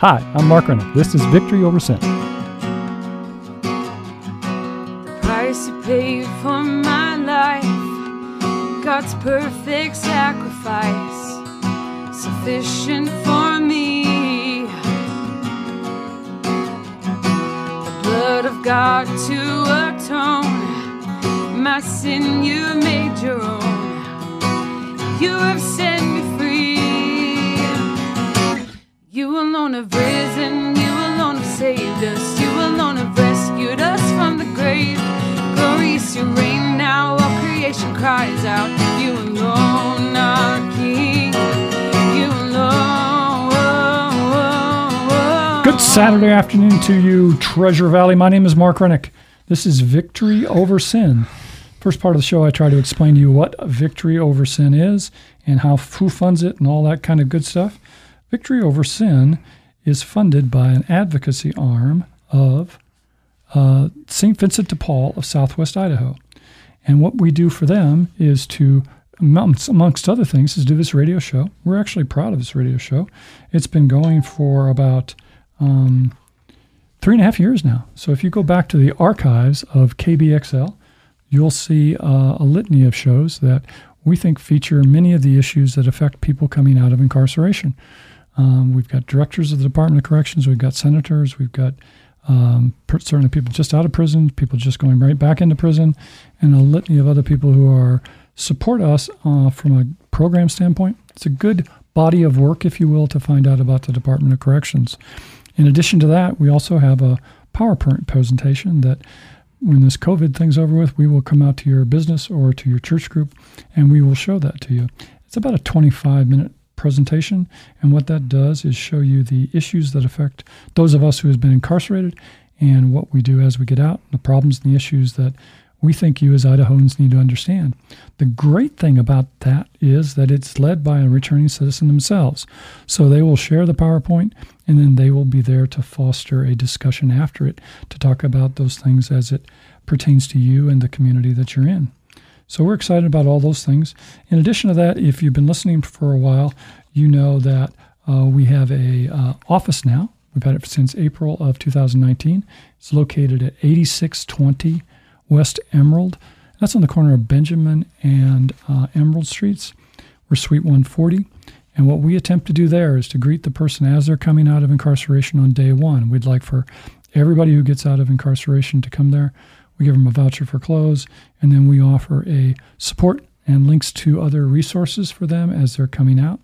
Hi, I'm Mark Rennick. This is Victory Over Sin. The price you paid for my life, God's perfect sacrifice, sufficient for me. The blood of God to atone, my sin you made your own. You have set You alone have risen, you alone have saved us, you alone have rescued us from the grave. Glorious your reign now, all creation cries out. You alone are King, you alone. Good Saturday afternoon to you, Treasure Valley. My name is Mark Rennick. This is Victory Over Sin. First part of the show, I try to explain to you what Victory Over Sin is and how who funds it and all that kind of good stuff. Victory Over Sin is funded by an advocacy arm of uh, St. Vincent de Paul of Southwest Idaho. And what we do for them is to, amongst, amongst other things, is do this radio show. We're actually proud of this radio show. It's been going for about um, three and a half years now. So if you go back to the archives of KBXL, you'll see uh, a litany of shows that we think feature many of the issues that affect people coming out of incarceration. Um, we've got directors of the Department of Corrections, we've got senators, we've got um, certainly people just out of prison, people just going right back into prison, and a litany of other people who are support us uh, from a program standpoint. It's a good body of work, if you will, to find out about the Department of Corrections. In addition to that, we also have a PowerPoint presentation that when this COVID thing's over with, we will come out to your business or to your church group and we will show that to you. It's about a 25 minute presentation, and what that does is show you the issues that affect those of us who have been incarcerated and what we do as we get out, the problems and the issues that we think you as Idahoans need to understand. The great thing about that is that it's led by a returning citizen themselves. So they will share the PowerPoint and then they will be there to foster a discussion after it to talk about those things as it pertains to you and the community that you're in. So we're excited about all those things. In addition to that, if you've been listening for a while, you know that uh, we have a uh, office now. We've had it since April of 2019. It's located at 8620 West Emerald. That's on the corner of Benjamin and uh, Emerald Streets. We're Suite 140. And what we attempt to do there is to greet the person as they're coming out of incarceration on day one. We'd like for everybody who gets out of incarceration to come there. We give them a voucher for clothes, and then we offer a support and links to other resources for them as they're coming out.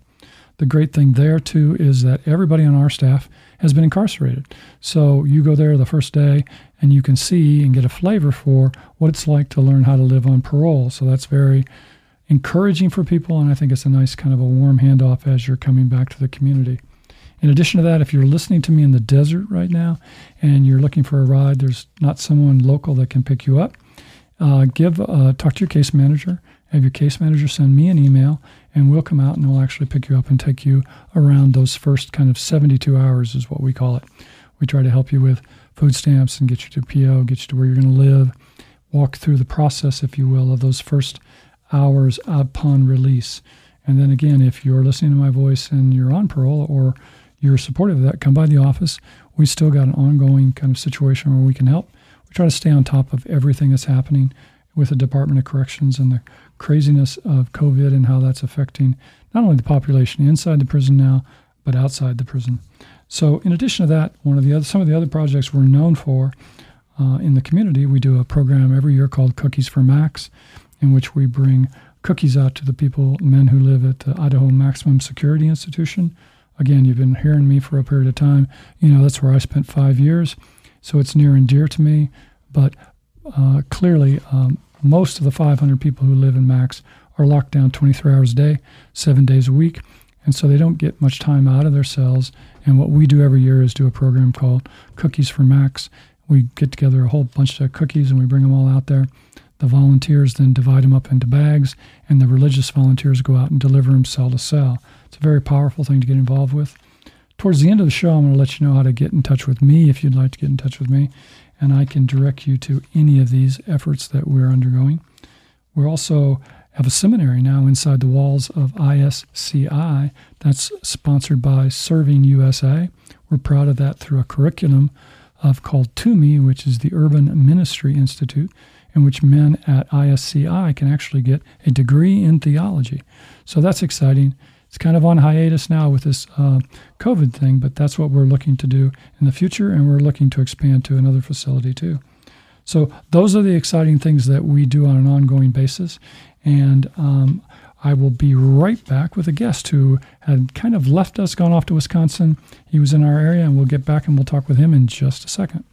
The great thing there, too, is that everybody on our staff has been incarcerated. So you go there the first day and you can see and get a flavor for what it's like to learn how to live on parole. So that's very encouraging for people, and I think it's a nice kind of a warm handoff as you're coming back to the community. In addition to that, if you're listening to me in the desert right now and you're looking for a ride, there's not someone local that can pick you up. Uh, give uh, talk to your case manager. Have your case manager send me an email, and we'll come out and we'll actually pick you up and take you around those first kind of 72 hours, is what we call it. We try to help you with food stamps and get you to PO, get you to where you're going to live, walk through the process, if you will, of those first hours upon release. And then again, if you're listening to my voice and you're on parole or you're supportive of that, come by the office. We still got an ongoing kind of situation where we can help. We try to stay on top of everything that's happening with the Department of Corrections and the craziness of COVID and how that's affecting not only the population inside the prison now, but outside the prison. So, in addition to that, one of the other some of the other projects we're known for uh, in the community, we do a program every year called Cookies for Max, in which we bring cookies out to the people, men who live at the Idaho Maximum Security Institution. Again, you've been hearing me for a period of time. You know, that's where I spent five years. So it's near and dear to me. But uh, clearly, um, most of the 500 people who live in Max are locked down 23 hours a day, seven days a week. And so they don't get much time out of their cells. And what we do every year is do a program called Cookies for Max. We get together a whole bunch of cookies and we bring them all out there. The volunteers then divide them up into bags, and the religious volunteers go out and deliver them cell to cell. It's a very powerful thing to get involved with. Towards the end of the show, I'm going to let you know how to get in touch with me if you'd like to get in touch with me, and I can direct you to any of these efforts that we're undergoing. We also have a seminary now inside the walls of ISCI that's sponsored by Serving USA. we're proud of that through a curriculum of called TUMI, which is the Urban Ministry Institute, in which men at ISCI can actually get a degree in theology. So that's exciting. It's kind of on hiatus now with this uh, COVID thing, but that's what we're looking to do in the future, and we're looking to expand to another facility too. So those are the exciting things that we do on an ongoing basis, and um, I will be right back with a guest who had kind of left us, gone off to Wisconsin. He was in our area, and we'll get back and we'll talk with him in just a second.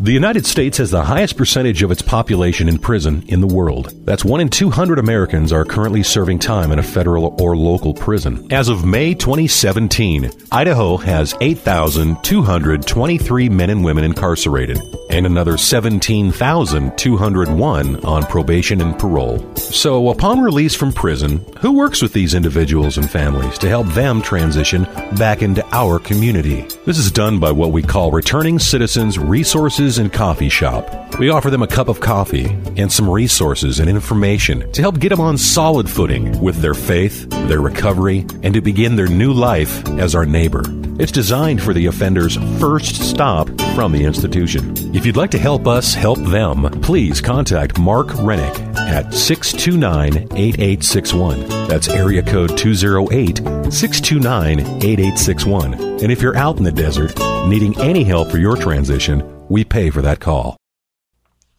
The United States has the highest percentage of its population in prison in the world. That's one in 200 Americans are currently serving time in a federal or local prison. As of May 2017, Idaho has 8,223 men and women incarcerated and another 17,201 on probation and parole. So, upon release from prison, who works with these individuals and families to help them transition back into our community? This is done by what we call Returning Citizens Resources and Coffee Shop. We offer them a cup of coffee and some resources and information to help get them on solid footing with their faith, their recovery, and to begin their new life as our neighbor. It's designed for the offender's first stop from the institution. If you'd like to help us help them, please contact Mark Rennick at 629 8861. That's area code 208 629 8861. And if you're out in the desert needing any help for your transition, we pay for that call.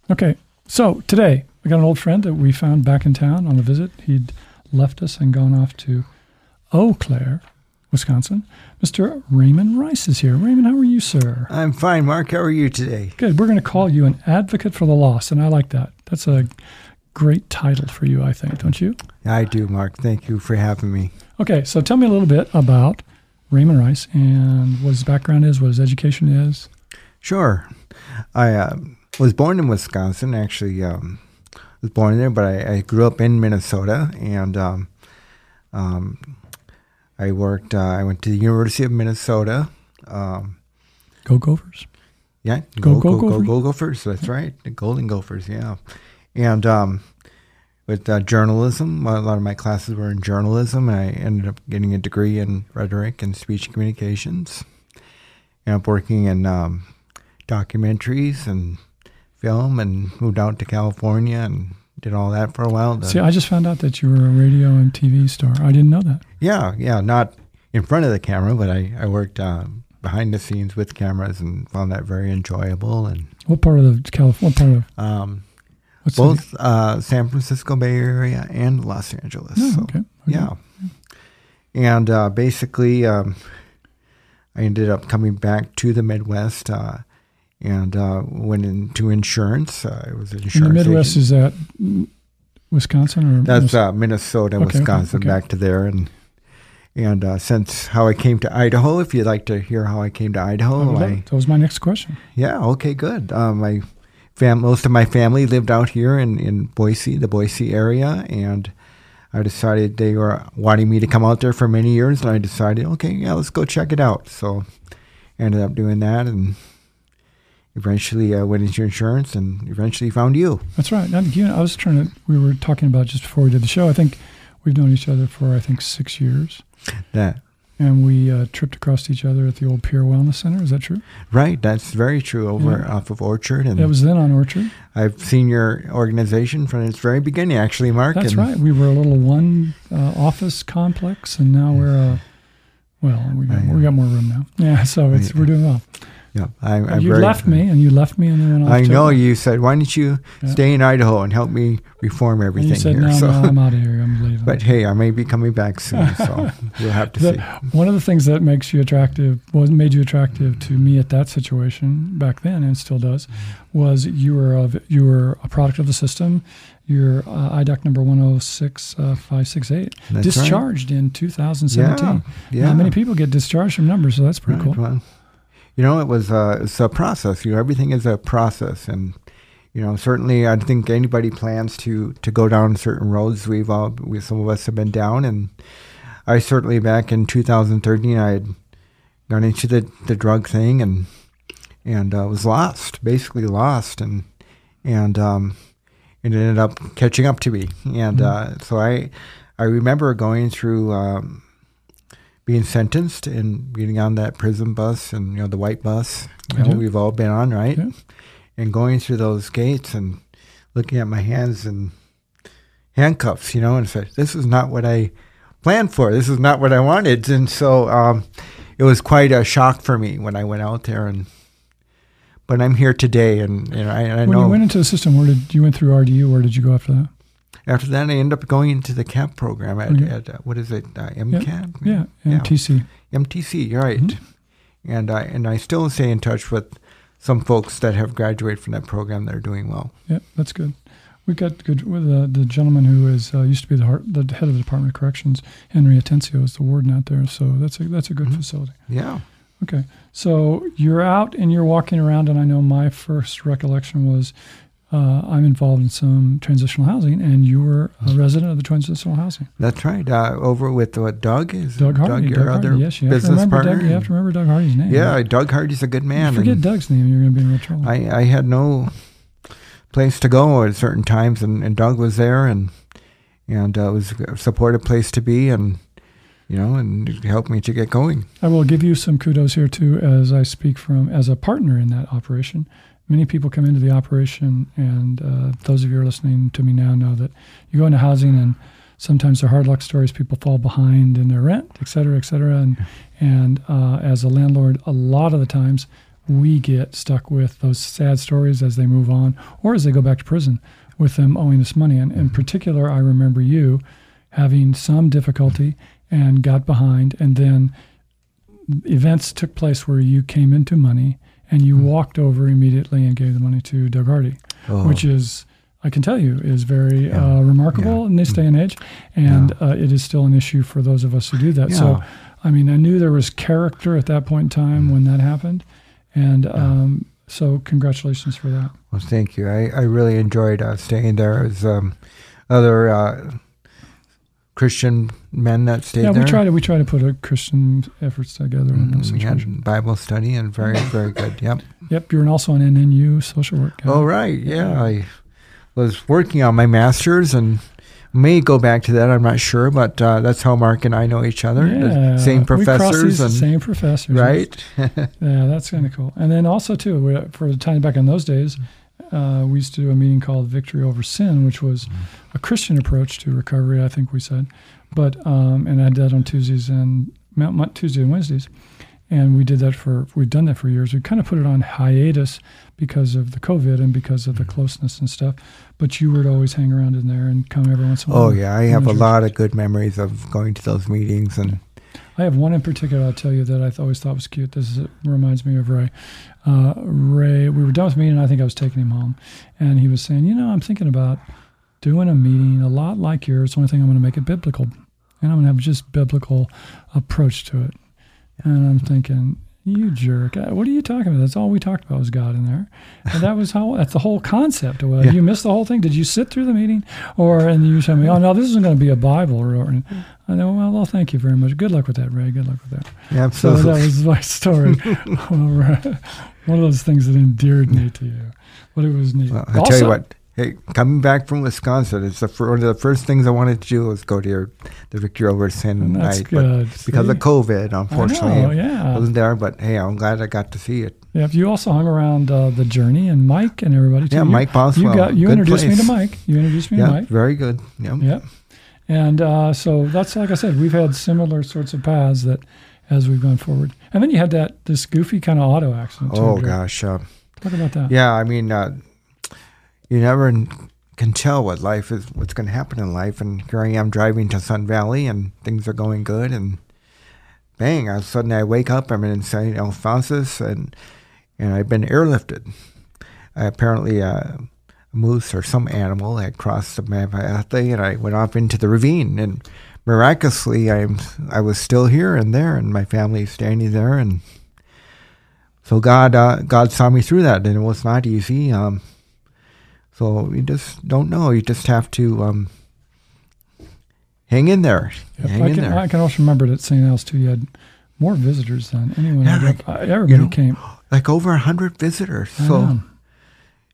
Okay, so today we got an old friend that we found back in town on a visit. He'd left us and gone off to Eau Claire, Wisconsin. Mr. Raymond Rice is here. Raymond, how are you, sir? I'm fine, Mark. How are you today? Good. We're going to call you an advocate for the lost, and I like that. That's a great title for you, I think, don't you? I do, Mark. Thank you for having me. Okay, so tell me a little bit about Raymond Rice and what his background is, what his education is. Sure. I uh, was born in Wisconsin. Actually, um, was born there, but I, I, grew up in Minnesota, and um, um, I worked. Uh, I went to the University of Minnesota. Um, go Gophers! Yeah, go go go, go, go, go Gophers. That's right, the Golden Gophers. Yeah, and um, with uh, journalism, a lot of my classes were in journalism. I ended up getting a degree in rhetoric and speech communications. And I'm working in um, documentaries and film and moved out to California and did all that for a while. See, I just found out that you were a radio and TV star. I didn't know that. Yeah, yeah, not in front of the camera, but I, I worked uh, behind the scenes with cameras and found that very enjoyable. And what part of the California? What part of? Um, both uh, San Francisco Bay Area and Los Angeles. Oh, so, okay. okay. Yeah. And uh, basically, um, I ended up coming back to the Midwest uh, and uh, went into insurance. Uh, I was an insurance. And the Midwest agent. is that Wisconsin or that's Minnesota, uh, Minnesota okay, Wisconsin, okay, okay. back to there, and and uh, since how I came to Idaho. If you'd like to hear how I came to Idaho, I, that was my next question. Yeah. Okay. Good. Uh, my fam- most of my family lived out here in in Boise, the Boise area, and. I decided they were wanting me to come out there for many years, and I decided, okay, yeah, let's go check it out. So, ended up doing that, and eventually uh, went into your insurance and eventually found you. That's right. Now, you know, I was trying to, we were talking about just before we did the show. I think we've known each other for, I think, six years. That. And we uh, tripped across each other at the old Peer Wellness Center. Is that true? Right. That's very true over yeah. off of Orchard. And that was then on Orchard. I've seen your organization from its very beginning, actually, Mark. That's right. We were a little one uh, office complex, and now we're a, well, we got, we got more room now. Yeah, so it's, we're doing well. Yeah, I'm, I'm you left me, and you left me, and then went off. I know you said, "Why don't you yeah. stay in Idaho and help me reform everything?" And you said, here. "No, so, no, I'm out of here. I'm leaving." But hey, I may be coming back soon, so we'll have to the, see. One of the things that makes you attractive, was made you attractive to me at that situation back then, and still does, was you were a, you were a product of the system. Your uh, IDOC number 106568 uh, discharged right. in 2017. Yeah, yeah. Now, many people get discharged from numbers, so that's pretty right, cool. Well, you know, it was uh, it's a process. You know, everything is a process, and you know, certainly, I think anybody plans to to go down certain roads. We've all, we some of us have been down, and I certainly back in 2013, I had gone into the the drug thing and and uh, was lost, basically lost, and and um, it ended up catching up to me, and mm-hmm. uh, so I I remember going through. Um, being sentenced and getting on that prison bus and you know the white bus you know, we've all been on, right? Yeah. And going through those gates and looking at my hands and handcuffs, you know, and said, "This is not what I planned for. This is not what I wanted." And so um, it was quite a shock for me when I went out there and. But I'm here today, and, and I, and I when know you went into the system, where did you went through RDU? Where did you go after that? After that I ended up going into the CAP program at, Okay. at uh, what is it, uh, MCAP? Yeah, Yeah. MTC. MTC, right. Mm-hmm. And I and I still stay in touch with some folks that have graduated from that program that are doing well. Yeah, that's good. We got good with uh, the gentleman who is uh, used to be the, heart, the head of the Department of Corrections. Henry Atencio is the warden out there, so that's a that's a good Mhm. facility. Yeah. Okay, so you're out and you're walking around, and I know my first recollection was uh, I'm involved in some transitional housing, and you were a resident of the transitional housing. That's right. Uh, over with what Doug is Doug Hardy. your Doug other Hardy. Yes, you business partner. Doug. You have to remember Doug Hardy's name. yeah, Doug Hardy's a good man. You forget Doug's name, you're going to be in real trouble. I, I had no place to go at certain times, and, and Doug was there, and and uh, it was a supportive place to be, and you know, and it helped me to get going. I will give you some kudos here too, as I speak from as a partner in that operation. Many people come into the operation, and uh, those of you who are listening to me now know that you go into housing, and sometimes they're hard luck stories. People fall behind in their rent, et cetera, et cetera. And and uh, as a landlord, a lot of the times we get stuck with those sad stories as they move on, or as they go back to prison with them owing us money. And in particular, I remember you having some difficulty and got behind, and then events took place where you came into money and you walked over immediately and gave the money to Doug Hardy, Oh. which is, I can tell you, is very Yeah. uh, remarkable Yeah. in this day and age. And uh, it is still an issue for those of us who do that. So, I mean, I knew there was character at that point in time when that happened. And um, so, congratulations for that. Well, thank you. I, I really enjoyed uh, staying there. As um, other uh, Christian men that stayed yeah, there. we try to we try to put a Christian efforts together in those Mm, we had Bible study and very, very good. Yep. Yep, you're also an NNU social work. guy. Oh, right. Yeah. Yeah. I was working on my master's and may go back to that. I'm not sure, but uh, that's how Mark and I know each other. The Yeah, same we professors and same professors, right. Yeah, that's kind of cool. And then also too, for the time back in those days, uh, we used to do a meeting called Victory Over Sin, which was a Christian approach to recovery. I think we said, but um, and I did that on Tuesdays and Tuesday and Wednesdays, and we did that for we've done that for years. We kind of put it on hiatus because of the COVID and because of the closeness and stuff. But you would always hang around in there and come every once in a while. oh, yeah. I have a lot of good memories of going to those meetings. And I have one in particular I'll tell you that I always thought was cute. This is, reminds me of Ray. Uh, Ray, we were done with meeting, and I think I was taking him home. And he was saying, You know, I'm thinking about doing a meeting a lot like yours. The only thing I'm going to make it biblical. And I'm going to have just biblical approach to it. And I'm thinking, you jerk. Uh, What are you talking about? That's all we talked about was God in there. And that was how, that's the whole concept. Well, Yeah. You missed the whole thing? Did you sit through the meeting? Or, and you tell me, oh, no, this isn't going to be a Bible. Or, or, I know, well, well, thank you very much. Good luck with that, Ray. Good luck with that. yeah, So that was my story. One of those things that endeared me to you. But it was neat. Well, I tell you what. Hey, coming back from Wisconsin, it's the one of the first things I wanted to do was go to your the Victory Over Sin that's night, but good. because See? of COVID, unfortunately, I know, I yeah. wasn't there. But hey, I'm glad I got to see it. Yeah, you also hung around uh, the journey and Mike and everybody too. Yeah, You- Mike Boswell. You got you Good introduced me to. Mike. You introduced me Yeah, to Mike. very good. Yeah. Yep. And uh, so that's like I said, we've had similar sorts of paths that as we've gone forward. And then you had that this goofy kind of auto accident. Too, Oh gosh. Uh, talk about that. yeah, I mean, uh, you never can tell what life is, what's going to happen in life. And here I am driving to Sun Valley, and things are going good, and bang! All of a sudden, I wake up. I'm in St. Alphonsus, and and I've been airlifted. I apparently, uh, a moose or some animal had crossed my path, and I went off into the ravine. And miraculously, I'm I was still here and there, and my family standing there, and so God, uh, God saw me through that, and it was not easy. Um, so you just don't know. You just have to um, hang in there. Yep. Hang I in can there. I can also remember that at St. Al's too. You had more visitors than anyone. Yeah, I'd like, ever- everybody know, came. like over a hundred visitors. I So know.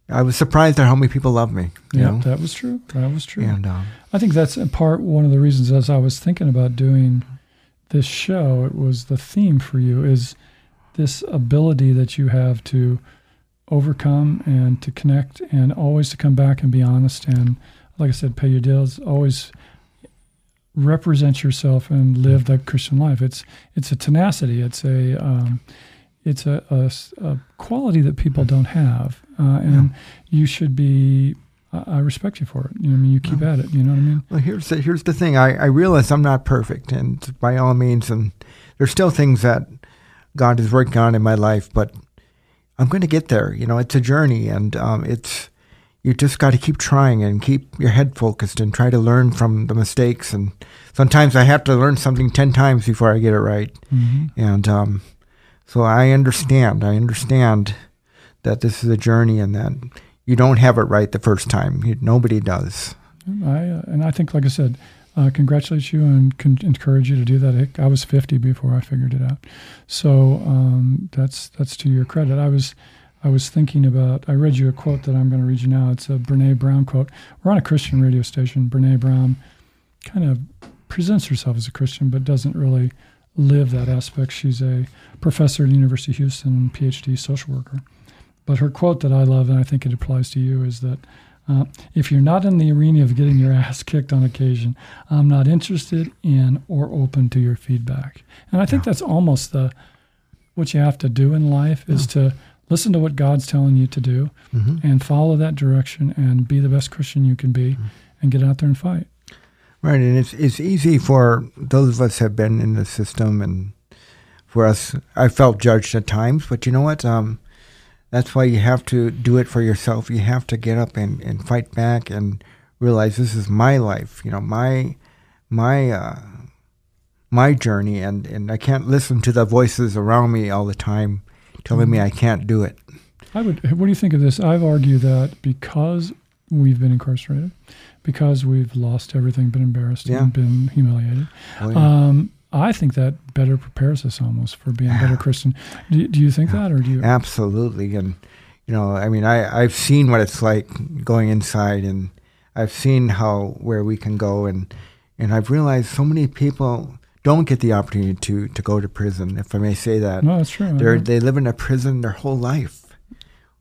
I was surprised at how many people love me. Yeah, that was true. That was true. and um, I think that's in part one of the reasons as I was thinking about doing this show, it was the theme for you is this ability that you have to overcome and to connect and always to come back and be honest and like I said, pay your deals, always represent yourself and live the Christian life. It's it's a tenacity. It's a um, it's a, a, a, quality that people don't have, uh, and yeah. you should be. I respect you for it. You know, I mean, you keep at it. You know what I mean? Well, here's the, here's the thing. I, I realize I'm not perfect, and by all means, and there's still things that God is working on in my life, but I'm going to get there. You know, it's a journey, and um, it's you just got to keep trying and keep your head focused and try to learn from the mistakes. And sometimes I have to learn something ten times before I get it right. Mm-hmm. And um, so I understand. I understand that this is a journey and that you don't have it right the first time. You, nobody does. I uh, and I think, like I said, uh, congratulate you and con- encourage you to do that. I was 50 before I figured it out, so um, that's that's to your credit. I was I was thinking about. I read you a quote that I'm going to read you now. It's a Brene Brown quote. We're on a Christian radio station. Brene Brown kind of presents herself as a Christian, but doesn't really live that aspect. She's a professor at the University of Houston, PhD social worker. But her quote that I love, and I think it applies to you, is that uh, if you're not in the arena of getting your ass kicked on occasion, I'm not interested in or open to your feedback. And I think yeah. that's almost the what you have to do in life is yeah. to listen to what God's telling you to do mm-hmm. and follow that direction and be the best Christian you can be mm-hmm. and get out there and fight. Right, and it's it's easy for those of us have been in the system, and for us, I felt judged at times. But you know what? Um, that's why you have to do it for yourself. You have to get up and, and fight back and realize this is my life. You know, my my uh, my journey, and and I can't listen to the voices around me all the time telling me I can't do it. I would. What do you think of this? I've argued that because we've been incarcerated because we've lost everything, been embarrassed, yeah. and been humiliated. Oh, yeah. um, I think that better prepares us almost for being a better Christian. Do, do you think that, or do you? Absolutely, and you know, I mean, I I've seen what it's like going inside, and I've seen how where we can go, and and I've realized so many people don't get the opportunity to to go to prison, if I may say that. No, that's true. They they live in a prison their whole life,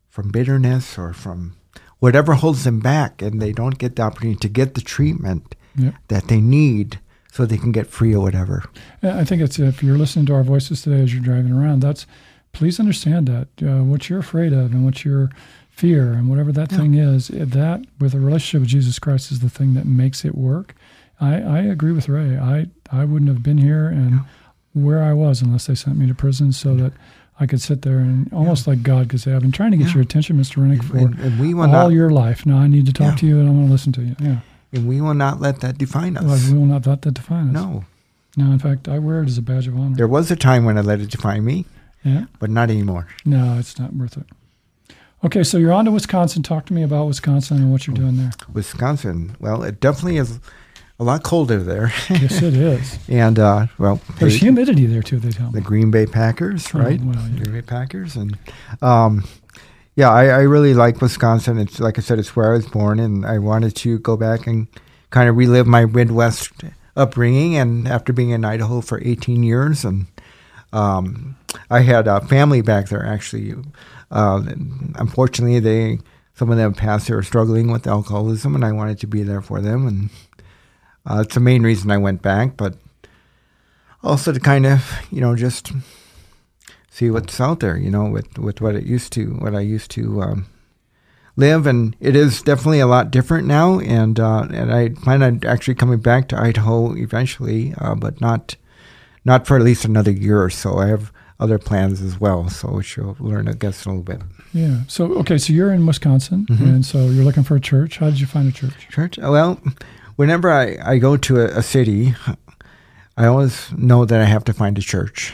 from bitterness or from whatever holds them back, and they don't get the opportunity to get the treatment yep. that they need so they can get free or whatever. I think it's if you're listening to our voices today as you're driving around, that's please understand that uh, what you're afraid of and what your fear and whatever that yeah. thing is, that with a relationship with Jesus Christ is the thing that makes it work. I, I agree with Ray. I, I wouldn't have been here and yeah. where I was unless they sent me to prison so that I could sit there and almost yeah. like God could say, I've been trying to get your attention, Mr. Rennick, for and, and all not, your life. Now I need to talk to you and I'm going to listen to you. Yeah. And we will not let that define us. Well, we will not let that define us. No. No, in fact, I wear it as a badge of honor. There was a time when I let it define me. Yeah. But not anymore. No, it's not worth it. Okay, so you're on to Wisconsin. Talk to me about Wisconsin and what you're doing there. Wisconsin. Well, it definitely is a lot colder there. yes, it is. and uh, well, there's humidity there too. They tell me the Green Bay Packers, oh, right? Oh, well, yeah. Green Bay Packers, and um, yeah, I, I, really like Wisconsin. It's like I said, it's where I was born, and I wanted to go back and kind of relive my Midwest upbringing. And after being in Idaho for 18 years, and um, I had a family back there actually. Uh, unfortunately, they some of them passed. They were struggling with alcoholism, and I wanted to be there for them and uh, it's the main reason I went back, but also to kind of, you know, just see what's out there, you know, with, with what it used to, what I used to um, live. And it is definitely a lot different now. And, uh, and I plan on actually coming back to Idaho eventually, uh, but not, not for at least another year or so. I have other plans as well, so you'll learn, I guess, a little bit. Yeah. So, okay, so you're in Wisconsin, mm-hmm. and so you're looking for a church. How did you find a church? Church? Well, whenever I, I go to a, a, city, I always know that I have to find a church.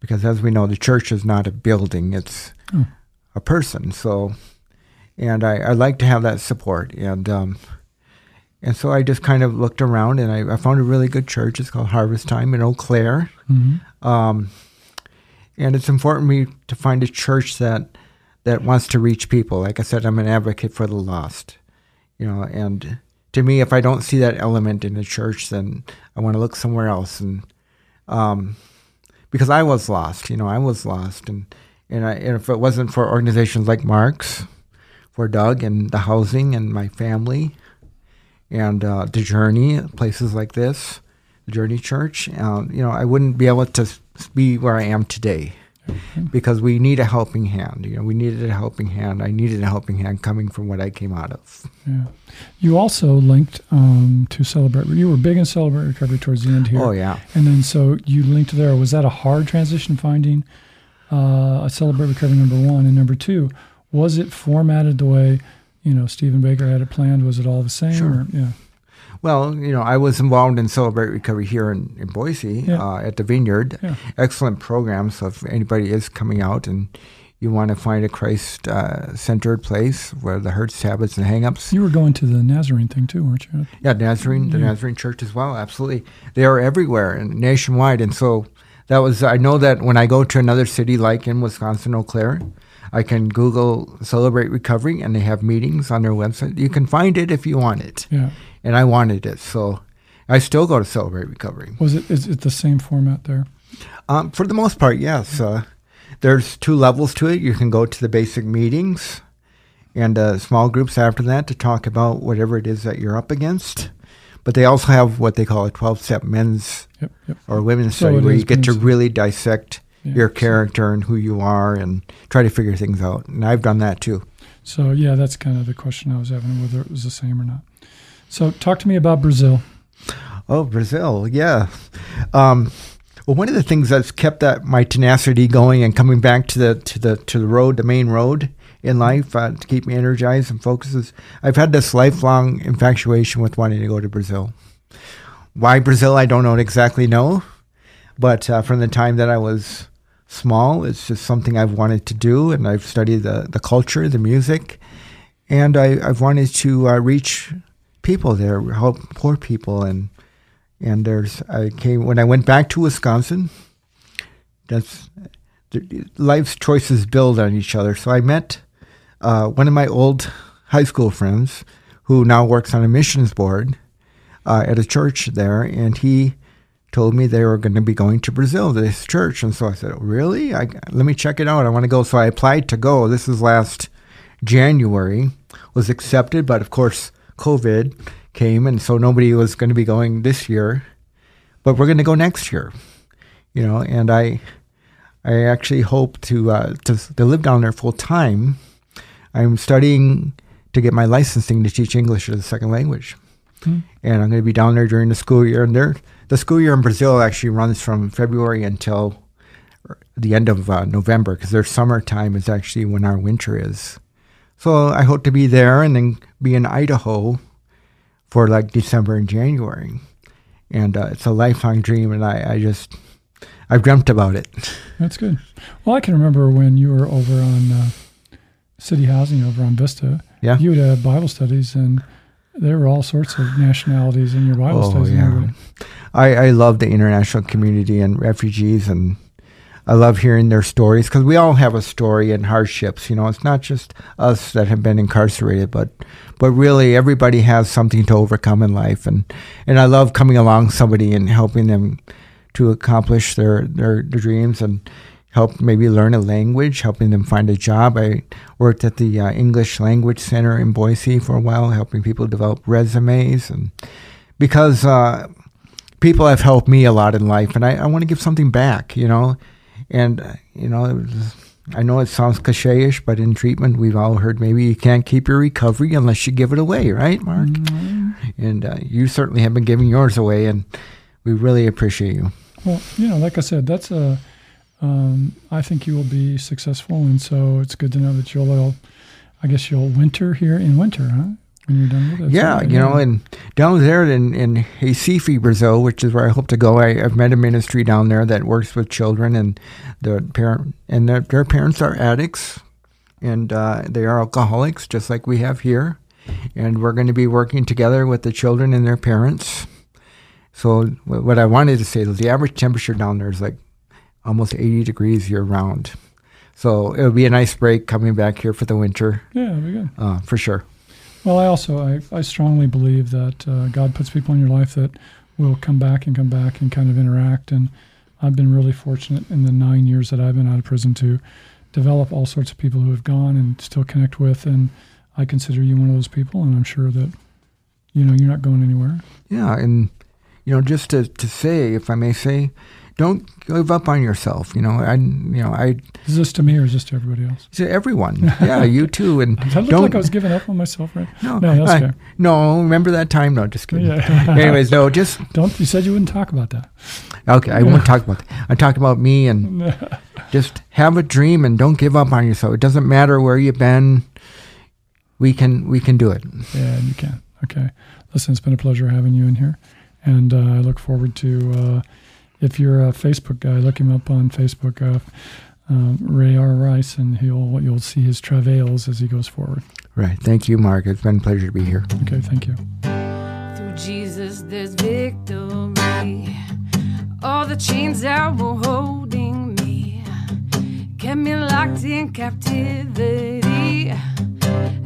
Because as we know, the church is not a building, it's oh. a person. So, and I, I like to have that support. And, um, and so I just kind of looked around and I, I, found a really good church. It's called Harvest Time in Eau Claire. Mm-hmm. Um, and it's important to me to find a church that that wants to reach people. Like I said, I'm an advocate for the lost, you know, and to me, if I don't see that element in the church, then I want to look somewhere else. And um, because I was lost. You know, I was lost, and and, I, and if it wasn't for organizations like Mark's, for Doug and the housing and my family, and uh, the Journey, places like this, the Journey Church, uh, you know, I wouldn't be able to be where I am today because we need a helping hand. You know, we needed a helping hand. I needed a helping hand coming from what I came out of. Yeah. You also linked um, to Celebrate. You were big in Celebrate Recovery towards the end here. Oh yeah. And then so you linked there. Was that a hard transition finding uh, a Celebrate Recovery number one and number two? Was it formatted the way you know Stephen Baker had it planned? Was it all the same? Sure. Or, yeah. Well, you know, I was involved in Celebrate Recovery here in, in Boise Yeah. uh, at the Vineyard. Yeah. Excellent program. So if anybody is coming out and you want to find a Christ uh, centered place where the hurts, habits, and hangups, You were going to the Nazarene thing too, weren't you? yeah, Nazarene, the Yeah. Nazarene Church as well. Absolutely, they are everywhere and nationwide. And so that was. I know that when I go to another city like in Wisconsin, Eau Claire, I can Google Celebrate Recovery, and they have meetings on their website. You can find it if you want it, Yeah. and I wanted it, so I still go to Celebrate Recovery. Was it? Is it the same format there? Um, for the most part, yes. Uh, there's two levels to it. You can go to the basic meetings and uh, small groups after that to talk about whatever it is that you're up against. But they also have what they call a 12 step men's Yep. Yep. or women's So study where you get to really dissect Yeah. your character and who you are and try to figure things out. And I've done that too. So yeah, that's kind of the question I was having, whether it was the same or not. So talk to me about Brazil. Oh, Brazil, yeah. Um, well, one of the things that's kept that my tenacity going and coming back to the to the to the road, the main road in life, uh, to keep me energized and focused is I've had this lifelong infatuation with wanting to go to Brazil. Why Brazil? I don't know exactly know, but uh, from the time that I was small, it's just something I've wanted to do, and I've studied the the culture, the music, and I, I've wanted to uh, reach people there, help poor people, and and there's I came when I went back to Wisconsin. That's life's choices build on each other. So I met uh, one of my old high school friends who now works on a missions board uh, at a church there, and he told me they were going to be going to Brazil, this church, and so I said, "Really? I, let me check it out. I want to go." So I applied to go. This is last January. Was accepted, but of course COVID came, and so nobody was going to be going this year. But we're going to go next year, you know. And I, I actually hope to uh, to, to live down there full time. I'm studying to get my licensing to teach English as a second language, and I'm going to be down there during the school year. And there, the school year in Brazil actually runs from February until the end of uh, November because their summertime is actually when our winter is. So I hope to be there and then be in Idaho for like December and January. And uh, it's a lifelong dream, and I, I just, I've dreamt about it. That's good. Well, I can remember when you were over on uh, city housing over on Vista. Yeah. You would have Bible studies, and there were all sorts of nationalities in your Bible Oh, studies. yeah. I, I love the international community and refugees, and I love hearing their stories because we all have a story and hardships. You know, it's not just us that have been incarcerated, but but really everybody has something to overcome in life, and and I love coming along somebody and helping them to accomplish their their, their dreams and help maybe learn a language, helping them find a job. I worked at the uh, English Language Center in Boise for a while, helping people develop resumes and because uh, people have helped me a lot in life, and I, I want to give something back, you know. And uh, you know, it was, I know it sounds cliche-ish, but in treatment, we've all heard maybe you can't keep your recovery unless you give it away, right, Mark? And uh, you certainly have been giving yours away, and we really appreciate you. Well, you know, like I said, that's a. Um, I think you will be successful, and so it's good to know that you'll. I guess you'll winter here in winter, huh? When you're done with it. Yeah, So, you know, and down there in, in Recife, Brazil, which is where I hope to go, I, I've met a ministry down there that works with children, and the parent and their, their parents are addicts, and uh, they are alcoholics, just like we have here, and we're going to be working together with the children and their parents. So, what I wanted to say is the average temperature down there is like almost 80 degrees year round. So it'll be a nice break coming back here for the winter, yeah, be good. uh, for sure. Well, I also I, I strongly believe that uh, God puts people in your life that will come back and come back and kind of interact. And I've been really fortunate in the nine years that I've been out of prison to develop all sorts of people who have gone and still connect with. And I consider you one of those people, and I'm sure that you know you're not going anywhere. Yeah, and you know, just to, to say, if I may say, don't give up on yourself. You know, I you know I Is this to me or is this to everybody else? to everyone. Yeah, you too. And Does that look don't like I was giving up on myself, right? no, No, that's I- no. Remember that time? No, just kidding. Yeah. Anyways, no, just Don't you said you wouldn't talk about that? okay. I won't talk about that. I talked about me and just have a dream and don't give up on yourself. It doesn't matter where you've been. We can we can do it. Yeah, you can. Okay. Listen, it's been a pleasure having you in here. And uh, I look forward to, uh, if you're a Facebook guy, look him up on Facebook, uh, um, Ray R. Rice, and he'll you'll see his travails as he goes forward. Right. Thank you, Mark. It's been a pleasure to be here. Okay, thank you. Through Jesus, there's victory. All the chains that were holding me kept me locked in captivity.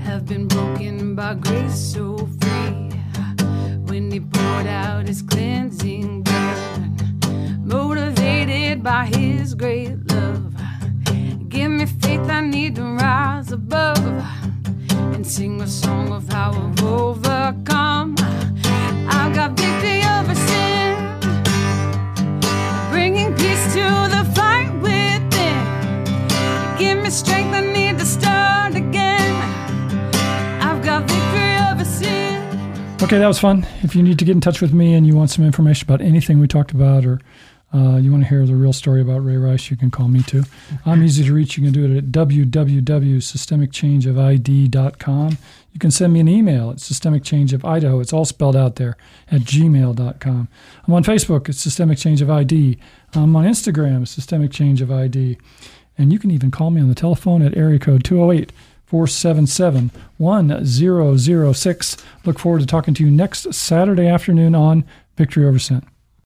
Have been broken by grace so free. When He poured out His cleansing blood, motivated by His great love, give me faith I need to rise above and sing a song of how I've overcome. I've got victory over sin, bringing peace to the fight within. Give me strength, I need to start again. I've got victory over sin. Okay, that was fun. If you need to get in touch with me and you want some information about anything we talked about or uh, you want to hear the real story about Ray Rice, you can call me too. I'm easy to reach. You can do it at www.systemicchangeofid.com. You can send me an email at Systemic Change of. It's all spelled out there at gmail.com. I'm on Facebook. It's Systemic Change of ID. I'm on Instagram. Systemic Change of ID. And you can even call me on the telephone at area code 208 477 1006. Look forward to talking to you next Saturday afternoon on Victory Over Sin.